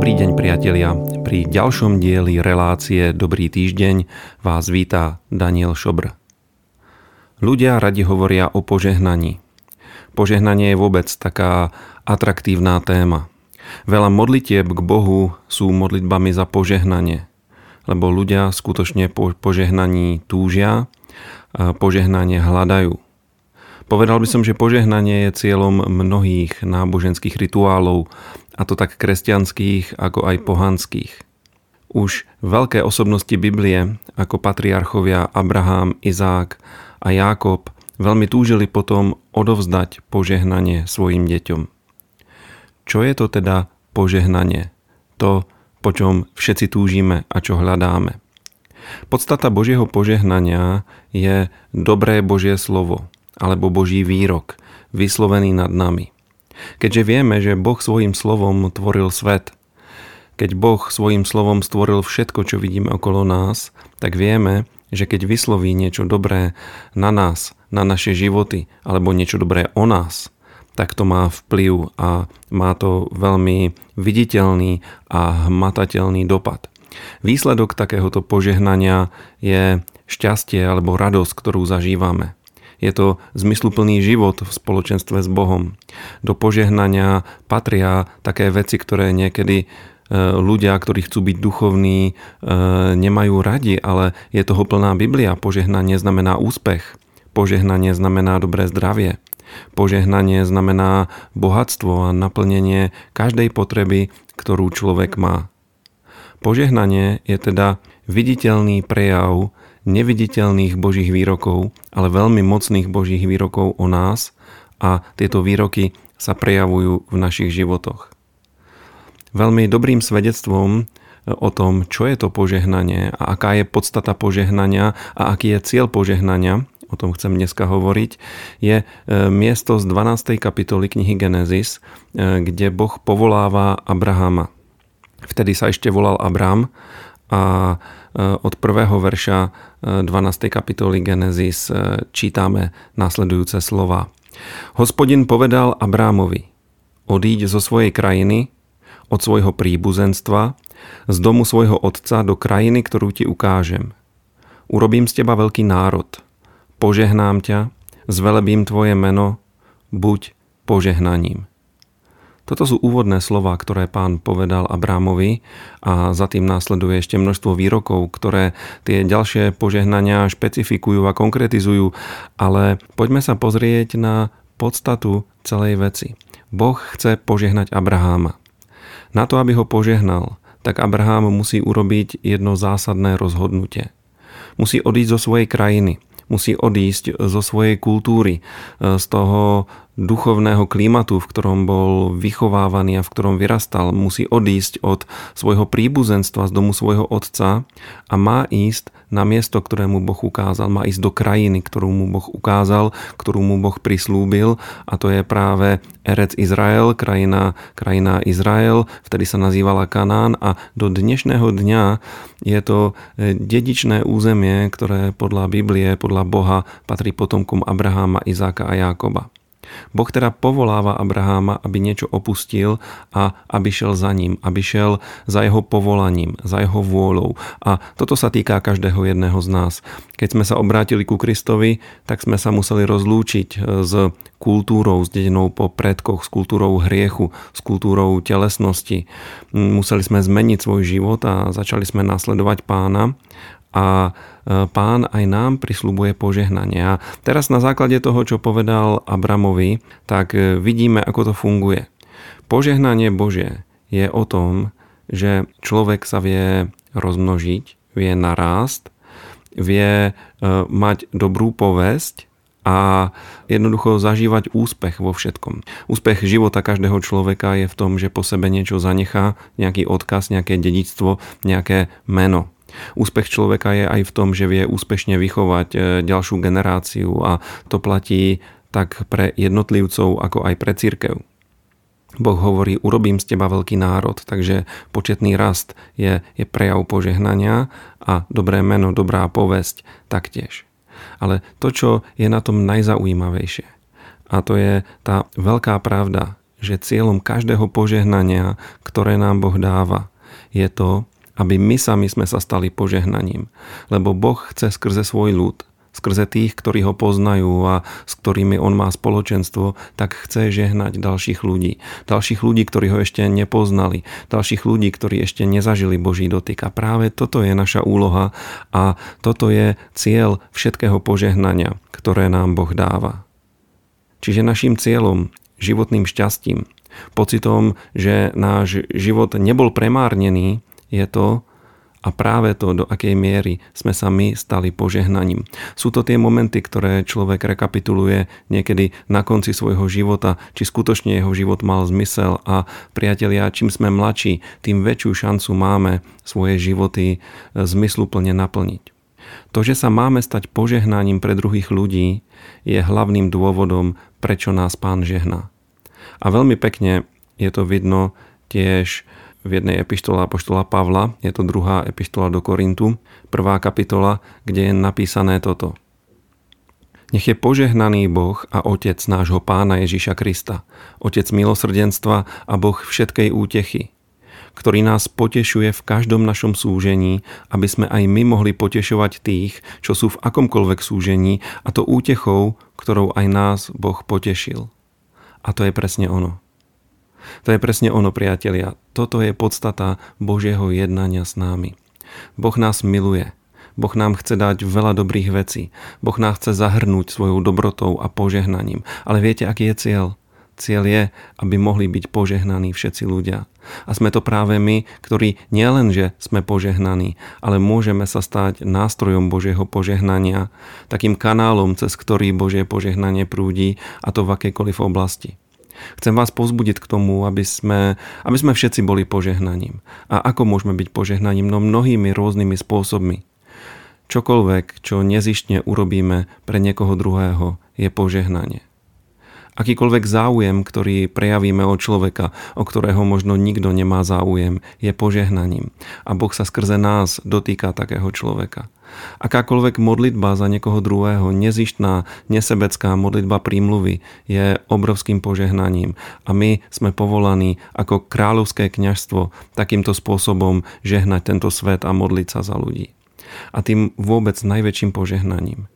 Dobrý deň priatelia. Pri ďalšom dieli relácie Dobrý týždeň vás víta Daniel Šobr. Ľudia radi hovoria o požehnaní. Požehnanie je vôbec taká atraktívna téma. Veľa modlitieb k Bohu sú modlitbami za požehnanie, lebo ľudia skutočne po požehnaní túžia, požehnanie hľadajú. Povedal by som, že požehnanie je cieľom mnohých náboženských rituálov, a to tak kresťanských ako aj pohanských. Už veľké osobnosti Biblie, ako patriarchovia Abraham, Izák a Jákob, veľmi túžili potom odovzdať požehnanie svojim deťom. Čo je to teda požehnanie? To, po čom všetci túžime a čo hľadáme. Podstata Božieho požehnania je dobré Božie slovo, alebo Boží výrok, vyslovený nad nami. Keďže vieme, že Boh svojim slovom tvoril svet, keď Boh svojim slovom stvoril všetko, čo vidíme okolo nás, tak vieme, že keď vysloví niečo dobré na nás, na naše životy, alebo niečo dobré o nás, tak to má vplyv a má to veľmi viditeľný a hmatateľný dopad. Výsledok takéhoto požehnania je šťastie alebo radosť, ktorú zažívame. Je to zmysluplný život v spoločenstve s Bohom. Do požehnania patria také veci, ktoré niekedy e, ľudia, ktorí chcú byť duchovní, e, nemajú radi, ale je toho plná Biblia. Požehnanie znamená úspech. Požehnanie znamená dobré zdravie. Požehnanie znamená bohatstvo a naplnenie každej potreby, ktorú človek má. Požehnanie je teda viditeľný prejav neviditeľných Božích výrokov, ale veľmi mocných Božích výrokov o nás a tieto výroky sa prejavujú v našich životoch. Veľmi dobrým svedectvom e, o tom, čo je to požehnanie a aká je podstata požehnania a aký je cieľ požehnania, o tom chcem dneska hovoriť, je e, miesto z 12. kapitoly knihy Genesis, e, kde Boh povoláva Abrahama. Vtedy sa ešte volal Abram a od prvého verša 12. kapitoly Genesis e, čítame následujúce slova. Hospodin povedal Abrámovi, odíď zo svojej krajiny, od svojho príbuzenstva, z domu svojho otca do krajiny, ktorú ti ukážem. Urobím z teba veľký národ, požehnám ťa, zvelebím tvoje meno, buď požehnaním. Toto sú úvodné slova, ktoré pán povedal Abrámovi a za tým následuje ešte množstvo výrokov, ktoré tie ďalšie požehnania špecifikujú a konkretizujú, ale poďme sa pozrieť na podstatu celej veci. Boh chce požehnať Abraháma. Na to, aby ho požehnal, tak Abraham musí urobiť jedno zásadné rozhodnutie. Musí odísť zo svojej krajiny, musí odísť zo svojej kultúry, z toho duchovného klimatu, v ktorom bol vychovávaný a v ktorom vyrastal, musí odísť od svojho príbuzenstva z domu svojho otca a má ísť na miesto, ktoré mu Boh ukázal. Má ísť do krajiny, ktorú mu Boh ukázal, ktorú mu Boh prislúbil a to je práve Erec Izrael, krajina, krajina Izrael, vtedy sa nazývala Kanán a do dnešného dňa je to e, dedičné územie, ktoré podľa Biblie, podľa Boha patrí potomkom Abraháma, Izáka a Jákoba. Boh teda povoláva Abraháma, aby niečo opustil a aby šiel za ním, aby šiel za jeho povolaním, za jeho vôľou. A toto sa týka každého jedného z nás. Keď sme sa obrátili ku Kristovi, tak sme sa museli rozlúčiť e, s kultúrou, s dedenou po predkoch, s kultúrou hriechu, s kultúrou telesnosti. Museli sme zmeniť svoj život a začali sme nasledovať pána a e, pán aj nám prislúbuje požehnanie. A teraz na základe toho, čo povedal Abramovi, tak e, vidíme, ako to funguje. Požehnanie Bože je o tom, že človek sa vie rozmnožiť, vie narásť, vie e, mať dobrú povesť a jednoducho zažívať úspech vo všetkom. Úspech života každého človeka je v tom, že po sebe niečo zanechá, nejaký odkaz, nejaké dedictvo, nejaké meno. Úspech človeka je aj v tom, že vie úspešne vychovať e, ďalšiu generáciu a to platí tak pre jednotlivcov, ako aj pre církev. Boh hovorí, urobím z teba veľký národ, takže početný rast je, je prejav požehnania a dobré meno, dobrá povesť taktiež. Ale to, čo je na tom najzaujímavejšie, a to je tá veľká pravda, že cieľom každého požehnania, ktoré nám Boh dáva, je to, aby my sami sme sa stali požehnaním. Lebo Boh chce skrze svoj ľud, skrze tých, ktorí ho poznajú a s ktorými on má spoločenstvo, tak chce žehnať ďalších ľudí. Ďalších ľudí, ktorí ho ešte nepoznali. Ďalších ľudí, ktorí ešte nezažili Boží dotyk. A práve toto je naša úloha a toto je cieľ všetkého požehnania, ktoré nám Boh dáva. Čiže našim cieľom, životným šťastím, pocitom, že náš život nebol premárnený, je to, a práve to, do akej miery sme sa my stali požehnaním. Sú to tie momenty, ktoré človek rekapituluje niekedy na konci svojho života, či skutočne jeho život mal zmysel a priatelia, čím sme mladší, tým väčšiu šancu máme svoje životy zmysluplne naplniť. To, že sa máme stať požehnaním pre druhých ľudí, je hlavným dôvodom, prečo nás pán žehná. A veľmi pekne je to vidno tiež v jednej epištole Apoštola Pavla, je to druhá epištola do Korintu, prvá kapitola, kde je napísané toto. Nech je požehnaný Boh a Otec nášho Pána Ježiša Krista, Otec milosrdenstva a Boh všetkej útechy, ktorý nás potešuje v každom našom súžení, aby sme aj my mohli potešovať tých, čo sú v akomkoľvek súžení, a to útechou, ktorou aj nás Boh potešil. A to je presne ono. To je presne ono, priatelia. Toto je podstata Božieho jednania s námi. Boh nás miluje. Boh nám chce dať veľa dobrých vecí. Boh nás chce zahrnúť svojou dobrotou a požehnaním. Ale viete, aký je cieľ? Cieľ je, aby mohli byť požehnaní všetci ľudia. A sme to práve my, ktorí nielen, že sme požehnaní, ale môžeme sa stať nástrojom Božieho požehnania, takým kanálom, cez ktorý Božie požehnanie prúdi, a to v akejkoľvek oblasti. Chcem vás pozbudiť k tomu, aby sme, aby sme všetci boli požehnaním. A ako môžeme byť požehnaním? No mnohými rôznymi spôsobmi. Čokoľvek, čo nezištne urobíme pre niekoho druhého, je požehnanie. Akýkoľvek záujem, ktorý prejavíme od človeka, o ktorého možno nikto nemá záujem, je požehnaním. A Boh sa skrze nás dotýka takého človeka. Akákoľvek modlitba za niekoho druhého, nezištná, nesebecká modlitba prímluvy je obrovským požehnaním a my sme povolaní ako kráľovské kňažstvo takýmto spôsobom žehnať tento svet a modliť sa za ľudí. A tým vôbec najväčším požehnaním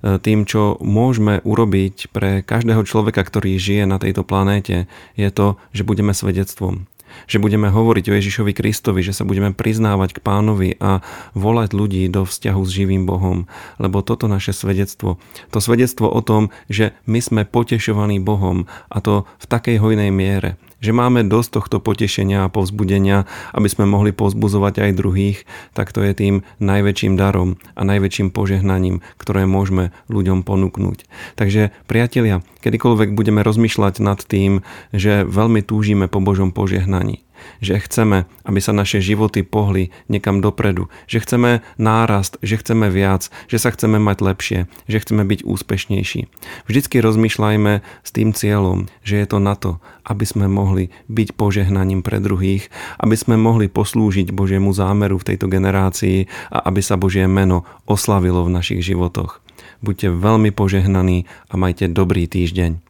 tým, čo môžeme urobiť pre každého človeka, ktorý žije na tejto planéte, je to, že budeme svedectvom že budeme hovoriť o Ježišovi Kristovi, že sa budeme priznávať k pánovi a volať ľudí do vzťahu s živým Bohom. Lebo toto naše svedectvo, to svedectvo o tom, že my sme potešovaní Bohom a to v takej hojnej miere, že máme dosť tohto potešenia a povzbudenia, aby sme mohli pozbuzovať aj druhých, tak to je tým najväčším darom a najväčším požehnaním, ktoré môžeme ľuďom ponúknuť. Takže priatelia, kedykoľvek budeme rozmýšľať nad tým, že veľmi túžime po Božom požehnaní, že chceme, aby sa naše životy pohli niekam dopredu, že chceme nárast, že chceme viac, že sa chceme mať lepšie, že chceme byť úspešnejší. Vždycky rozmýšľajme s tým cieľom, že je to na to, aby sme mohli byť požehnaním pre druhých, aby sme mohli poslúžiť Božiemu zámeru v tejto generácii a aby sa Božie meno oslavilo v našich životoch. Buďte veľmi požehnaní a majte dobrý týždeň.